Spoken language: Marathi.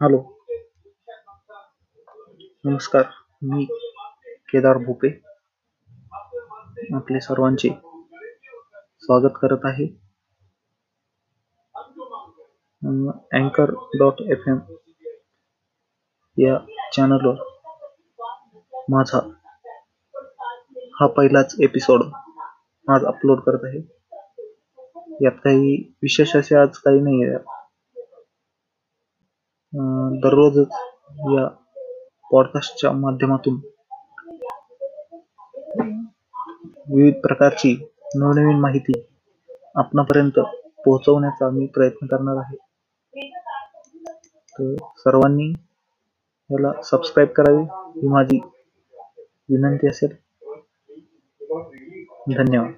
हॅलो. नमस्कार. मी केदार भोपे. आपले सर्वांचे स्वागत करत आहे. अँकर डॉट एफ एम या चॅनलवर माझा हा पहिलाच एपिसोड आज अपलोड करत आहे. यात काही विशेष असे आज काही नाही आहे दररोजच या पॉडकास्टच्या माध्यमातून विविध प्रकारची नवनवीन माहिती आपणापर्यंत पोहोचवण्याचा मी प्रयत्न करणार आहे. तर सर्वांनी याला सबस्क्राईब करावे ही माझी विनंती असेल. धन्यवाद.